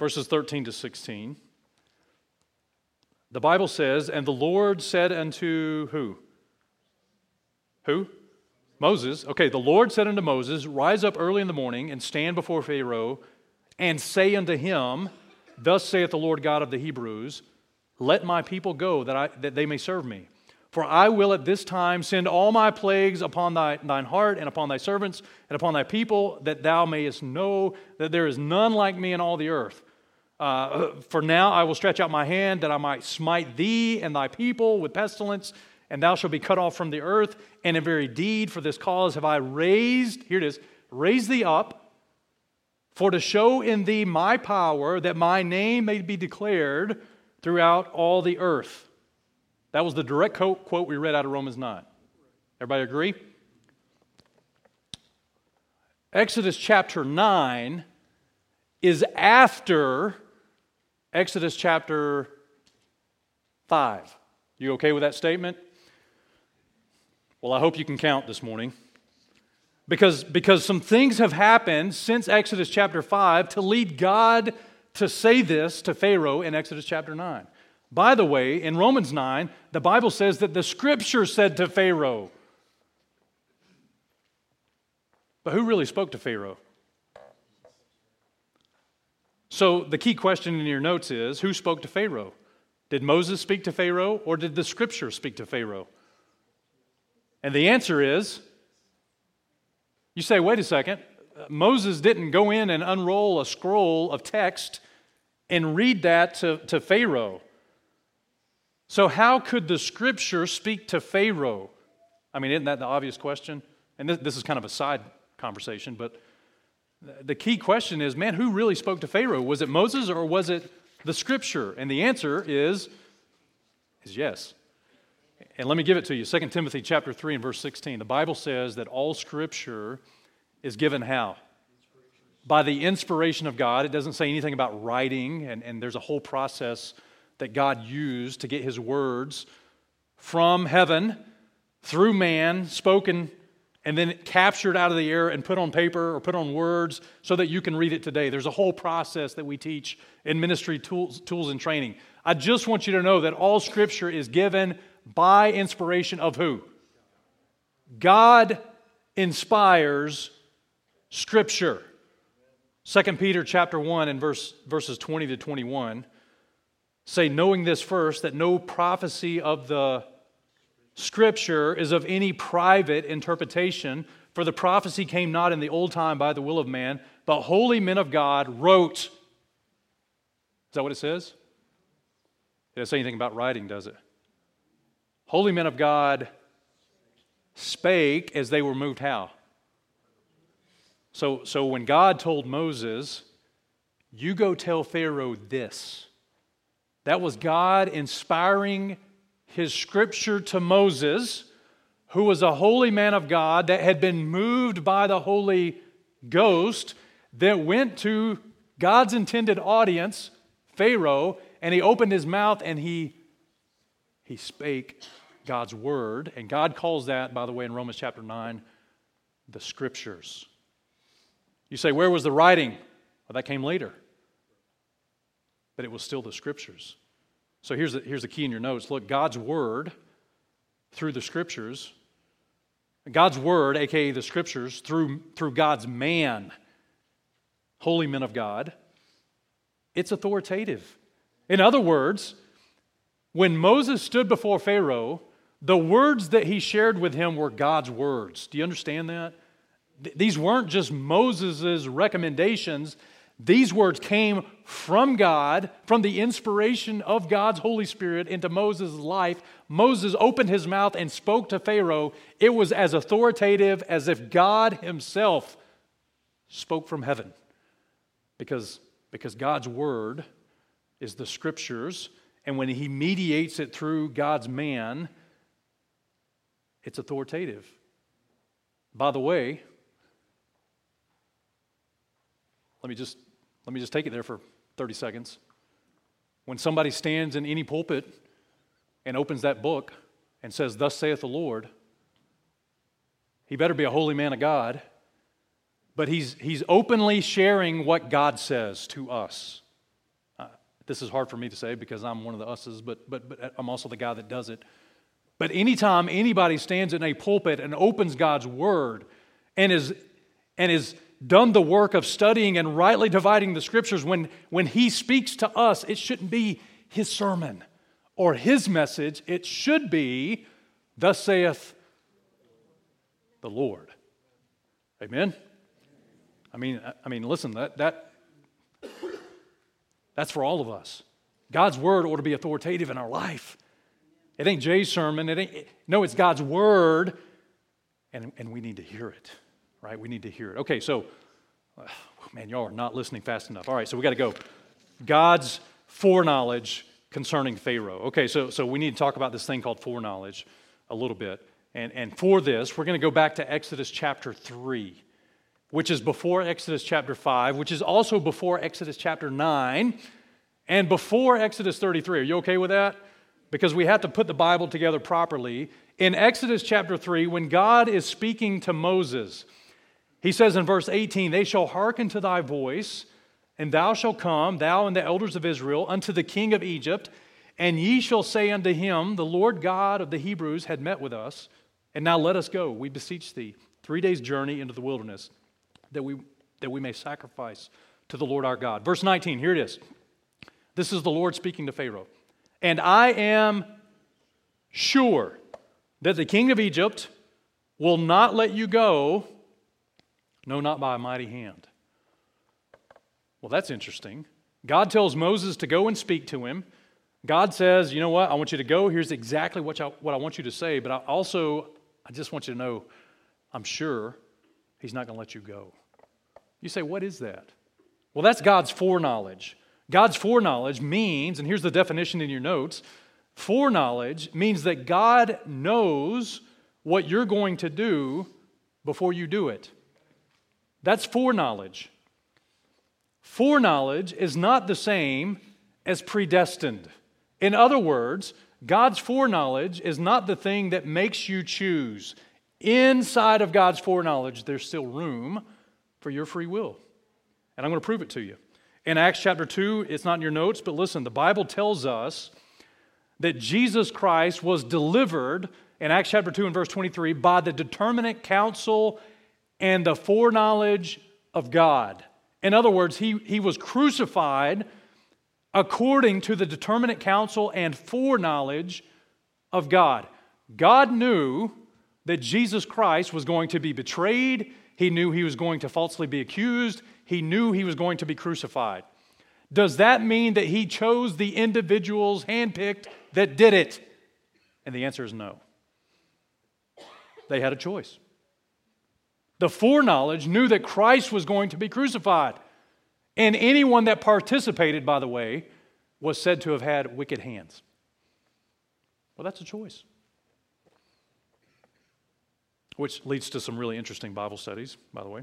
verses 13 to 16. The Bible says, And the Lord said unto who? Who? Moses. Okay, the Lord said unto Moses, Rise up early in the morning and stand before Pharaoh and say unto him, Thus saith the Lord God of the Hebrews, Let my people go that, I, that they may serve me. For I will at this time send all my plagues upon thy, thine heart and upon thy servants and upon thy people, that thou mayest know that there is none like me in all the earth. Uh, for now I will stretch out my hand that I might smite thee and thy people with pestilence, and thou shalt be cut off from the earth. And in very deed, for this cause have I raised, here it is, raised thee up, for to show in thee my power, that my name may be declared throughout all the earth. That was the direct quote we read out of Romans 9. Everybody agree? Exodus chapter 9 is after Exodus chapter 5. You okay with that statement? Well, I hope you can count this morning. Because, because some things have happened since Exodus chapter 5 to lead God to say this to Pharaoh in Exodus chapter 9. By the way, in Romans 9, the Bible says that the scripture said to Pharaoh. But who really spoke to Pharaoh? So the key question in your notes is who spoke to Pharaoh? Did Moses speak to Pharaoh or did the scripture speak to Pharaoh? And the answer is you say, wait a second, Moses didn't go in and unroll a scroll of text and read that to, to Pharaoh. So, how could the scripture speak to Pharaoh? I mean, isn't that the obvious question? And this, this is kind of a side conversation, but the key question is man, who really spoke to Pharaoh? Was it Moses or was it the scripture? And the answer is, is yes. And let me give it to you 2 Timothy chapter 3 and verse 16. The Bible says that all scripture is given how? By the inspiration of God. It doesn't say anything about writing, and, and there's a whole process that God used to get his words from heaven through man, spoken and then captured out of the air and put on paper or put on words so that you can read it today. There's a whole process that we teach in ministry tools, tools and training. I just want you to know that all scripture is given by inspiration of who? God inspires scripture. 2 Peter chapter 1 and verse, verses 20 to 21 say, knowing this first, that no prophecy of the scripture is of any private interpretation, for the prophecy came not in the old time by the will of man, but holy men of God wrote. Is that what it says? It doesn't say anything about writing, does it? Holy men of God spake as they were moved how? So, so when God told Moses, You go tell Pharaoh this, that was God inspiring his scripture to Moses, who was a holy man of God that had been moved by the Holy Ghost, that went to God's intended audience, Pharaoh, and he opened his mouth and he, he spake God's word. And God calls that, by the way, in Romans chapter 9, the scriptures. You say, where was the writing? Well, that came later. But it was still the scriptures. So here's the, here's the key in your notes. Look, God's word through the scriptures, God's word, aka the scriptures, through, through God's man, holy men of God, it's authoritative. In other words, when Moses stood before Pharaoh, the words that he shared with him were God's words. Do you understand that? These weren't just Moses' recommendations. These words came from God, from the inspiration of God's Holy Spirit into Moses' life. Moses opened his mouth and spoke to Pharaoh. It was as authoritative as if God himself spoke from heaven. Because, because God's word is the scriptures, and when he mediates it through God's man, it's authoritative. By the way, let me just let me just take it there for 30 seconds. When somebody stands in any pulpit and opens that book and says, Thus saith the Lord, he better be a holy man of God, but he's, he's openly sharing what God says to us. Uh, this is hard for me to say because I'm one of the us's, but, but, but I'm also the guy that does it. But anytime anybody stands in a pulpit and opens God's word and is, and is done the work of studying and rightly dividing the scriptures, when, when he speaks to us, it shouldn't be his sermon or his message. It should be, Thus saith the Lord. Amen? I mean, I mean, listen, that, that that's for all of us. God's word ought to be authoritative in our life. It ain't Jay's sermon. It ain't, no, it's God's word, and, and we need to hear it right? We need to hear it. Okay, so, *sighs* man, y'all are not listening fast enough. All right, so we got to go. God's foreknowledge concerning Pharaoh. Okay, so, so we need to talk about this thing called foreknowledge a little bit. And, and for this, we're going to go back to Exodus chapter 3, which is before Exodus chapter 5, which is also before Exodus chapter 9, and before Exodus 33. Are you okay with that? Because we have to put the Bible together properly. In Exodus chapter 3, when God is speaking to Moses, he says in verse 18, They shall hearken to thy voice, and thou shalt come, thou and the elders of Israel, unto the king of Egypt, and ye shall say unto him, The Lord God of the Hebrews had met with us, and now let us go, we beseech thee, three days' journey into the wilderness, that we, that we may sacrifice to the Lord our God. Verse 19, here it is. This is the Lord speaking to Pharaoh. And I am sure that the king of Egypt will not let you go no, not by a mighty hand. Well, that's interesting. God tells Moses to go and speak to him. God says, you know what? I want you to go. Here's exactly what I, what I want you to say. But I also, I just want you to know, I'm sure he's not going to let you go. You say, what is that? Well, that's God's foreknowledge. God's foreknowledge means, and here's the definition in your notes foreknowledge means that God knows what you're going to do before you do it. That's foreknowledge. Foreknowledge is not the same as predestined. In other words, God's foreknowledge is not the thing that makes you choose. inside of God's foreknowledge, there's still room for your free will. And I'm going to prove it to you. In Acts chapter 2, it's not in your notes, but listen, the Bible tells us that Jesus Christ was delivered in Acts chapter 2 and verse 23 by the determinate counsel and the foreknowledge of God. In other words, he, he was crucified according to the determinate counsel and foreknowledge of God. God knew that Jesus Christ was going to be betrayed, he knew he was going to falsely be accused, he knew he was going to be crucified. Does that mean that he chose the individuals handpicked that did it? And the answer is no. They had a choice. The foreknowledge knew that Christ was going to be crucified. And anyone that participated, by the way, was said to have had wicked hands. Well, that's a choice. Which leads to some really interesting Bible studies, by the way.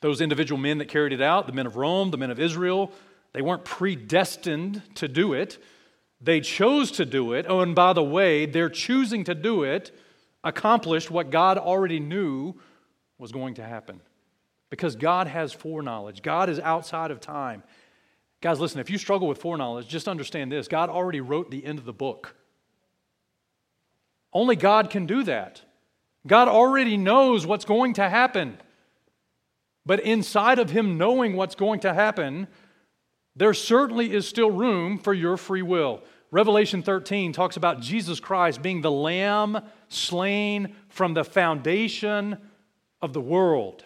Those individual men that carried it out, the men of Rome, the men of Israel, they weren't predestined to do it. They chose to do it. Oh, and by the way, their choosing to do it accomplished what God already knew was going to happen. Because God has foreknowledge, God is outside of time. Guys, listen, if you struggle with foreknowledge, just understand this God already wrote the end of the book. Only God can do that. God already knows what's going to happen. But inside of Him knowing what's going to happen, there certainly is still room for your free will. Revelation 13 talks about Jesus Christ being the lamb slain from the foundation of the world.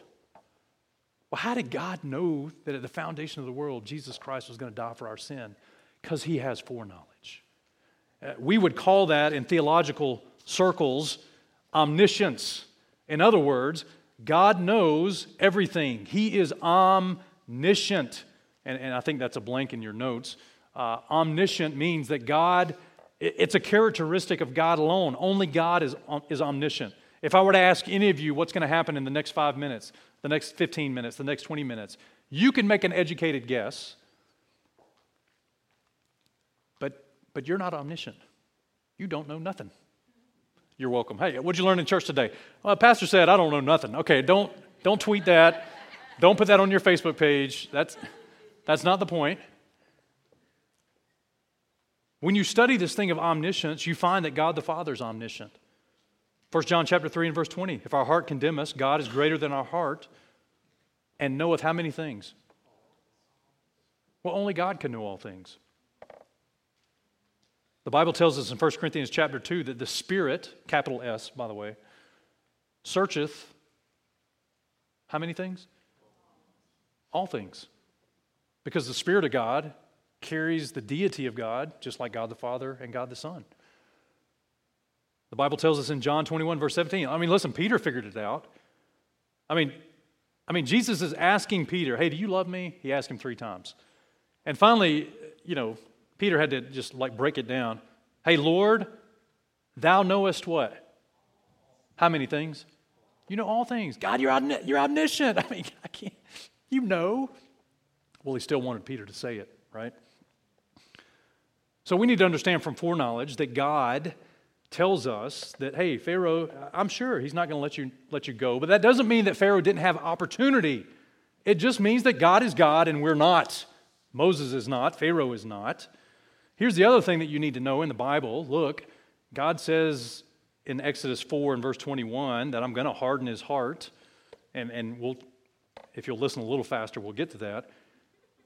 Well, how did God know that at the foundation of the world, Jesus Christ was going to die for our sin? Because he has foreknowledge. Uh, we would call that in theological circles omniscience. In other words, God knows everything, He is omniscient. And, and I think that's a blank in your notes. Uh, omniscient means that God, it's a characteristic of God alone. Only God is, is omniscient. If I were to ask any of you what's going to happen in the next five minutes, the next 15 minutes, the next 20 minutes. You can make an educated guess, but, but you're not omniscient. You don't know nothing. You're welcome. Hey, what'd you learn in church today? Well, pastor said, I don't know nothing. Okay, don't, don't tweet that. don't put that on your Facebook page. That's, that's not the point. When you study this thing of omniscience, you find that God the Father is omniscient. 1 John chapter 3 and verse 20. If our heart condemn us, God is greater than our heart and knoweth how many things? Well, only God can know all things. The Bible tells us in 1 Corinthians chapter 2 that the Spirit, capital S, by the way, searcheth how many things? All things. Because the Spirit of God carries the deity of God, just like God the Father and God the Son. The Bible tells us in John 21, verse 17. I mean, listen, Peter figured it out. I mean, I mean, Jesus is asking Peter, hey, do you love me? He asked him three times. And finally, you know, Peter had to just like break it down. Hey, Lord, thou knowest what? How many things? You know all things. God, you're, omni- you're omniscient. *laughs* I mean, I can't, you know. Well, he still wanted Peter to say it, right? So we need to understand from foreknowledge that God tells us that, hey, Pharaoh, I'm sure he's not going to let you, let you go. But that doesn't mean that Pharaoh didn't have opportunity. It just means that God is God and we're not. Moses is not, Pharaoh is not. Here's the other thing that you need to know in the Bible. Look, God says in Exodus 4 and verse 21 that I'm going to harden his heart. And, and we'll, if you'll listen a little faster, we'll get to that.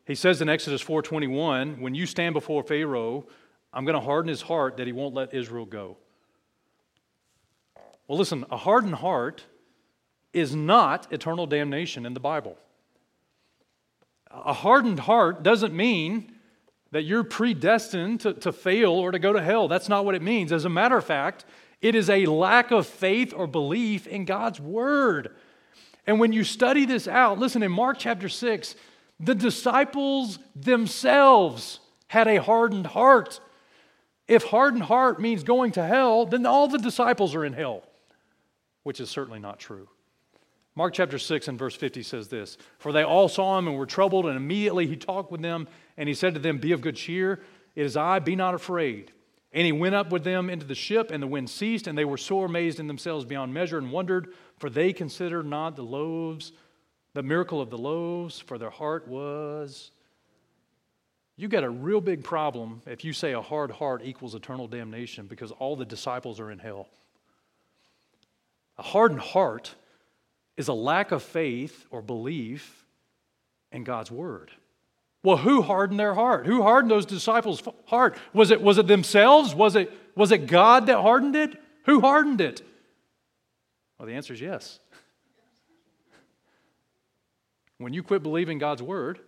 He says in Exodus 4:21, when you stand before Pharaoh, I'm going to harden his heart that he won't let Israel go. Well, listen, a hardened heart is not eternal damnation in the Bible. A hardened heart doesn't mean that you're predestined to, to fail or to go to hell. That's not what it means. As a matter of fact, it is a lack of faith or belief in God's word. And when you study this out, listen, in Mark chapter 6, the disciples themselves had a hardened heart. If hardened heart means going to hell, then all the disciples are in hell which is certainly not true. Mark chapter 6 and verse 50 says this For they all saw him and were troubled, and immediately he talked with them, and he said to them, Be of good cheer, it is I, be not afraid. And he went up with them into the ship, and the wind ceased, and they were sore amazed in themselves beyond measure and wondered, for they considered not the loaves, the miracle of the loaves, for their heart was. You got a real big problem if you say a hard heart equals eternal damnation because all the disciples are in hell. A hardened heart is a lack of faith or belief in God's word. Well, who hardened their heart? Who hardened those disciples' heart? Was it, was it themselves? Was it, was it God that hardened it? Who hardened it? Well, the answer is yes. When you quit believing God's word,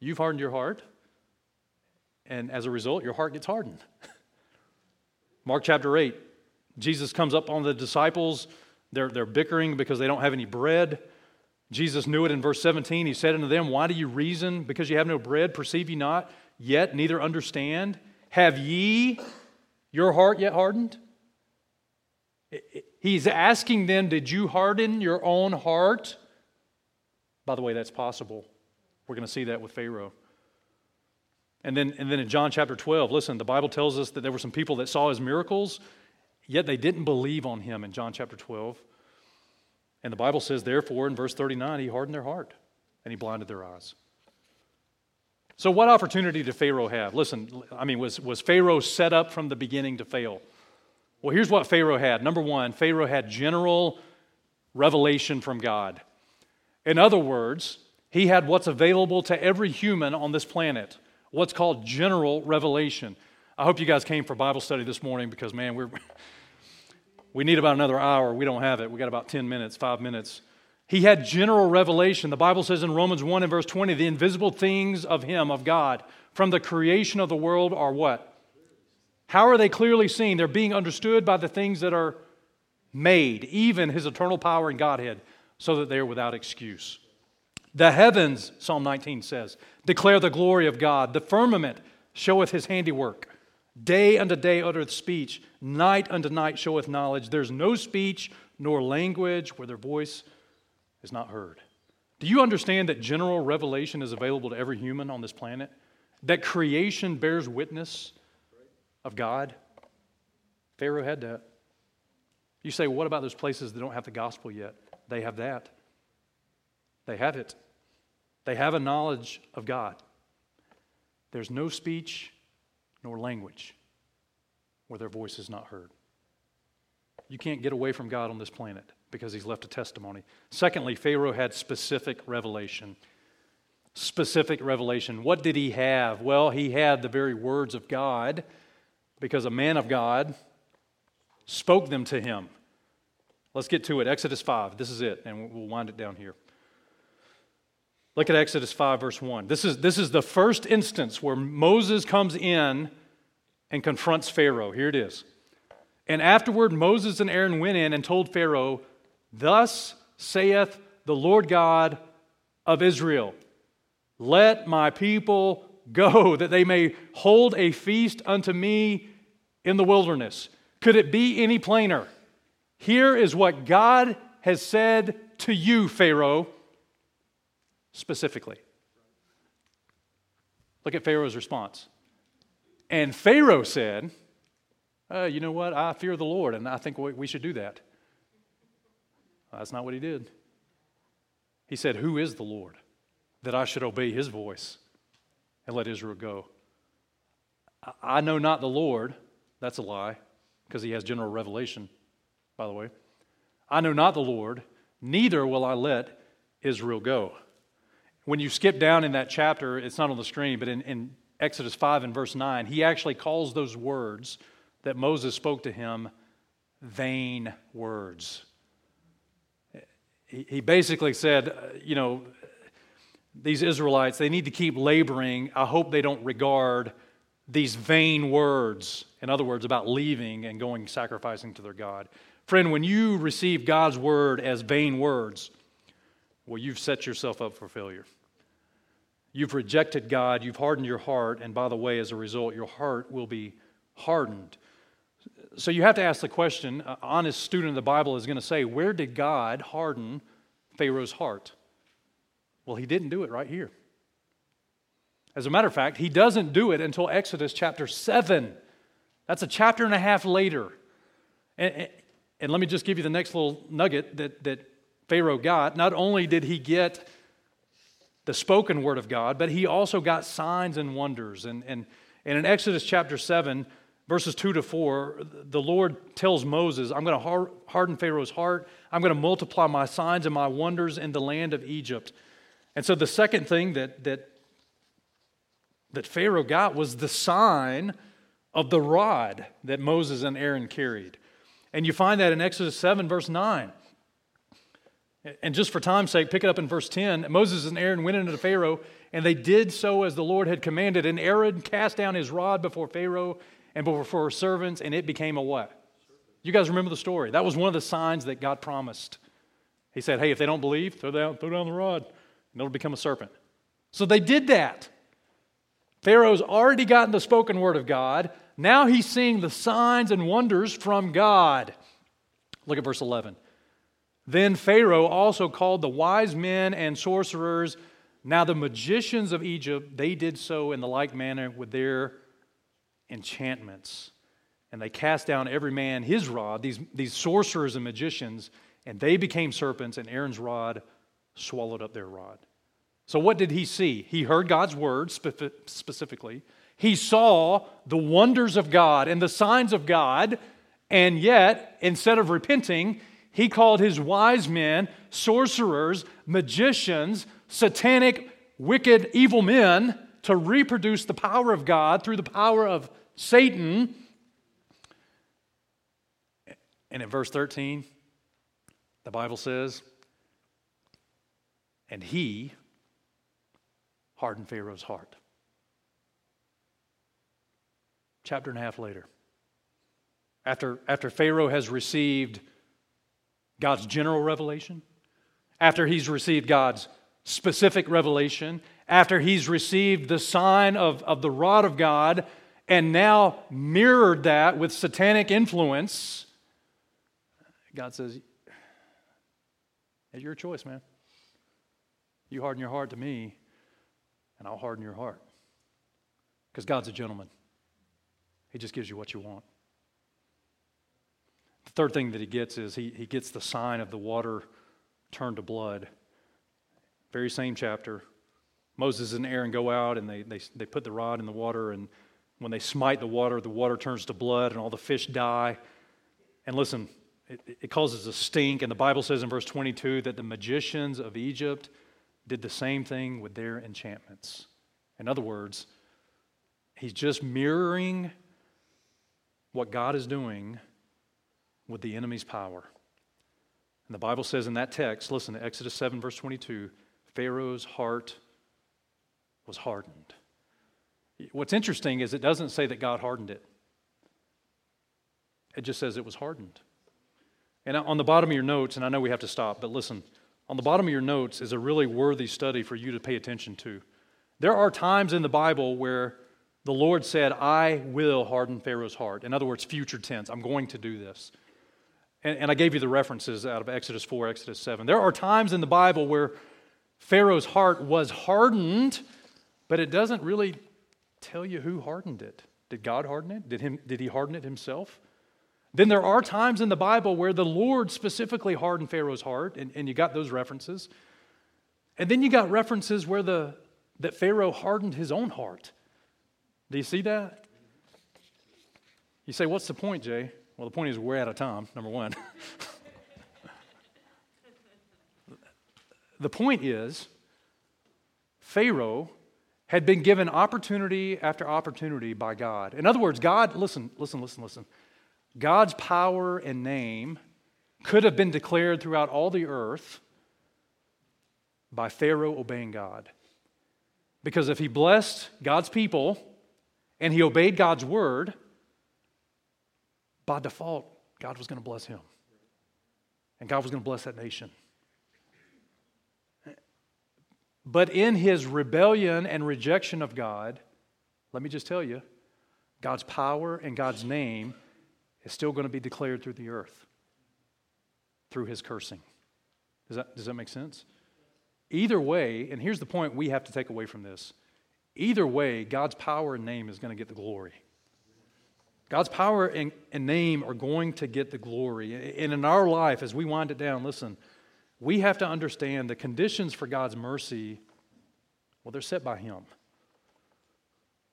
you've hardened your heart, and as a result, your heart gets hardened. *laughs* Mark chapter 8, Jesus comes up on the disciples. They're, they're bickering because they don't have any bread. Jesus knew it in verse 17. He said unto them, Why do you reason? Because you have no bread, perceive ye not, yet neither understand? Have ye your heart yet hardened? He's asking them, Did you harden your own heart? By the way, that's possible. We're going to see that with Pharaoh. And then, and then in John chapter 12, listen, the Bible tells us that there were some people that saw his miracles, yet they didn't believe on him in John chapter 12. And the Bible says, therefore, in verse 39, he hardened their heart and he blinded their eyes. So, what opportunity did Pharaoh have? Listen, I mean, was, was Pharaoh set up from the beginning to fail? Well, here's what Pharaoh had. Number one, Pharaoh had general revelation from God. In other words, he had what's available to every human on this planet, what's called general revelation. I hope you guys came for Bible study this morning because, man, we're. *laughs* We need about another hour. We don't have it. We got about 10 minutes, five minutes. He had general revelation. The Bible says in Romans 1 and verse 20, the invisible things of Him, of God, from the creation of the world are what? How are they clearly seen? They're being understood by the things that are made, even His eternal power and Godhead, so that they are without excuse. The heavens, Psalm 19 says, declare the glory of God. The firmament showeth His handiwork. Day unto day uttereth speech, night unto night showeth knowledge. There's no speech nor language where their voice is not heard. Do you understand that general revelation is available to every human on this planet? That creation bears witness of God? Pharaoh had that. You say, what about those places that don't have the gospel yet? They have that. They have it. They have a knowledge of God. There's no speech nor language where their voice is not heard. You can't get away from God on this planet because he's left a testimony. Secondly, Pharaoh had specific revelation. Specific revelation. What did he have? Well, he had the very words of God because a man of God spoke them to him. Let's get to it. Exodus 5. This is it, and we'll wind it down here. Look at Exodus 5, verse 1. This is, this is the first instance where Moses comes in and confronts Pharaoh. Here it is. And afterward, Moses and Aaron went in and told Pharaoh, Thus saith the Lord God of Israel, Let my people go, *laughs* that they may hold a feast unto me in the wilderness. Could it be any plainer? Here is what God has said to you, Pharaoh specifically. Look at Pharaoh's response. And Pharaoh said, uh, You know what? I fear the Lord, and I think we should do that. That's not what he did. He said, Who is the Lord that I should obey his voice and let Israel go? I know not the Lord. That's a lie, because he has general revelation, by the way. I know not the Lord, neither will I let Israel go. When you skip down in that chapter, it's not on the screen, but in, in Exodus 5 and verse 9, he actually calls those words that Moses spoke to him vain words. He, he basically said, uh, you know, these Israelites, they need to keep laboring. I hope they don't regard these vain words, in other words, about leaving and going sacrificing to their God. Friend, when you receive God's word as vain words, well, you've set yourself up for failure. You've rejected God, you've hardened your heart, and by the way, as a result, your heart will be hardened. So you have to ask the question an honest student of the Bible is going to say, where did God harden Pharaoh's heart? Well, he didn't do it right here. As a matter of fact, he doesn't do it until Exodus chapter 7. That's a chapter and a half later. And, and let me just give you the next little nugget that, that Pharaoh got. Not only did he get the spoken word of God, but he also got signs and wonders. And, and, and in Exodus chapter 7, verses 2 to 4, the Lord tells Moses, I'm going to harden Pharaoh's heart. I'm going to multiply my signs and my wonders in the land of Egypt. And so the second thing that, that, that Pharaoh got was the sign of the rod that Moses and Aaron carried. And you find that in Exodus 7, verse 9. And just for time's sake, pick it up in verse 10. Moses and Aaron went into Pharaoh, and they did so as the Lord had commanded. And Aaron cast down his rod before Pharaoh and before his servants, and it became a what? You guys remember the story. That was one of the signs that God promised. He said, Hey, if they don't believe, throw down, throw down the rod, and it'll become a serpent. So they did that. Pharaoh's already gotten the spoken word of God. Now he's seeing the signs and wonders from God. Look at verse 11. Then Pharaoh also called the wise men and sorcerers. Now the magicians of Egypt, they did so in the like manner with their enchantments. And they cast down every man his rod, these, these sorcerers and magicians, and they became serpents, and Aaron's rod swallowed up their rod. So, what did he see? He heard God's word specifically. He saw the wonders of God and the signs of God, and yet, instead of repenting, he called his wise men sorcerers, magicians, satanic, wicked, evil men to reproduce the power of God through the power of Satan. And in verse 13, the Bible says, and he hardened Pharaoh's heart. Chapter and a half later. After, after Pharaoh has received God's general revelation, after he's received God's specific revelation, after he's received the sign of, of the rod of God, and now mirrored that with satanic influence, God says, It's your choice, man. You harden your heart to me, and I'll harden your heart. Because God's a gentleman, He just gives you what you want. The third thing that he gets is he, he gets the sign of the water turned to blood. Very same chapter. Moses and Aaron go out and they, they, they put the rod in the water, and when they smite the water, the water turns to blood and all the fish die. And listen, it, it causes a stink. And the Bible says in verse 22 that the magicians of Egypt did the same thing with their enchantments. In other words, he's just mirroring what God is doing with the enemy's power. And the Bible says in that text, listen to Exodus 7, verse 22 Pharaoh's heart was hardened. What's interesting is it doesn't say that God hardened it, it just says it was hardened. And on the bottom of your notes, and I know we have to stop, but listen, on the bottom of your notes is a really worthy study for you to pay attention to. There are times in the Bible where the Lord said, I will harden Pharaoh's heart. In other words, future tense, I'm going to do this. And, and I gave you the references out of Exodus 4, Exodus 7. There are times in the Bible where Pharaoh's heart was hardened, but it doesn't really tell you who hardened it. Did God harden it? Did, him, did he harden it himself? Then there are times in the Bible where the Lord specifically hardened Pharaoh's heart, and, and you got those references. And then you got references where the, that Pharaoh hardened his own heart. Do you see that? You say, What's the point, Jay? Well, the point is, we're out of time, number one. *laughs* the point is, Pharaoh had been given opportunity after opportunity by God. In other words, God, listen, listen, listen, listen. God's power and name could have been declared throughout all the earth by Pharaoh obeying God. Because if he blessed God's people and he obeyed God's word, by default, God was going to bless him. And God was going to bless that nation. But in his rebellion and rejection of God, let me just tell you, God's power and God's name is still going to be declared through the earth through his cursing. Does that, does that make sense? Either way, and here's the point we have to take away from this either way, God's power and name is going to get the glory. God's power and, and name are going to get the glory. And in our life, as we wind it down, listen, we have to understand the conditions for God's mercy, well, they're set by Him.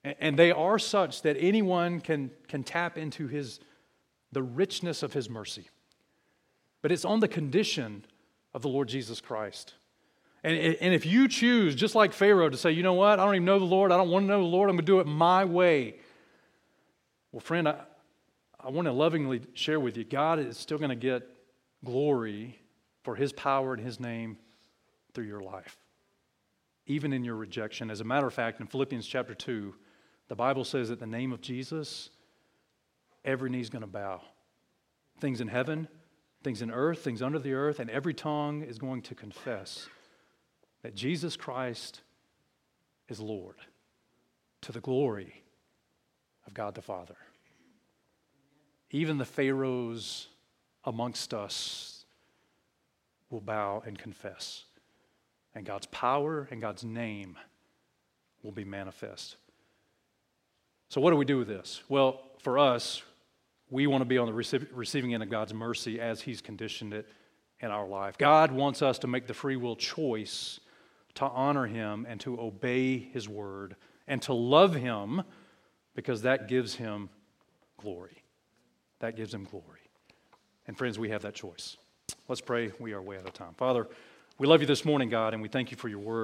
And they are such that anyone can, can tap into his, the richness of his mercy. But it's on the condition of the Lord Jesus Christ. And, and if you choose, just like Pharaoh, to say, you know what, I don't even know the Lord, I don't want to know the Lord, I'm going to do it my way. Well, friend, I, I want to lovingly share with you God is still going to get glory for his power and his name through your life, even in your rejection. As a matter of fact, in Philippians chapter 2, the Bible says that the name of Jesus, every knee's going to bow. Things in heaven, things in earth, things under the earth, and every tongue is going to confess that Jesus Christ is Lord to the glory of God the Father. Even the Pharaohs amongst us will bow and confess, and God's power and God's name will be manifest. So, what do we do with this? Well, for us, we want to be on the receiving end of God's mercy as He's conditioned it in our life. God wants us to make the free will choice to honor Him and to obey His word and to love Him because that gives Him glory. That gives Him glory. And, friends, we have that choice. Let's pray. We are way out of time. Father, we love you this morning, God, and we thank you for your word.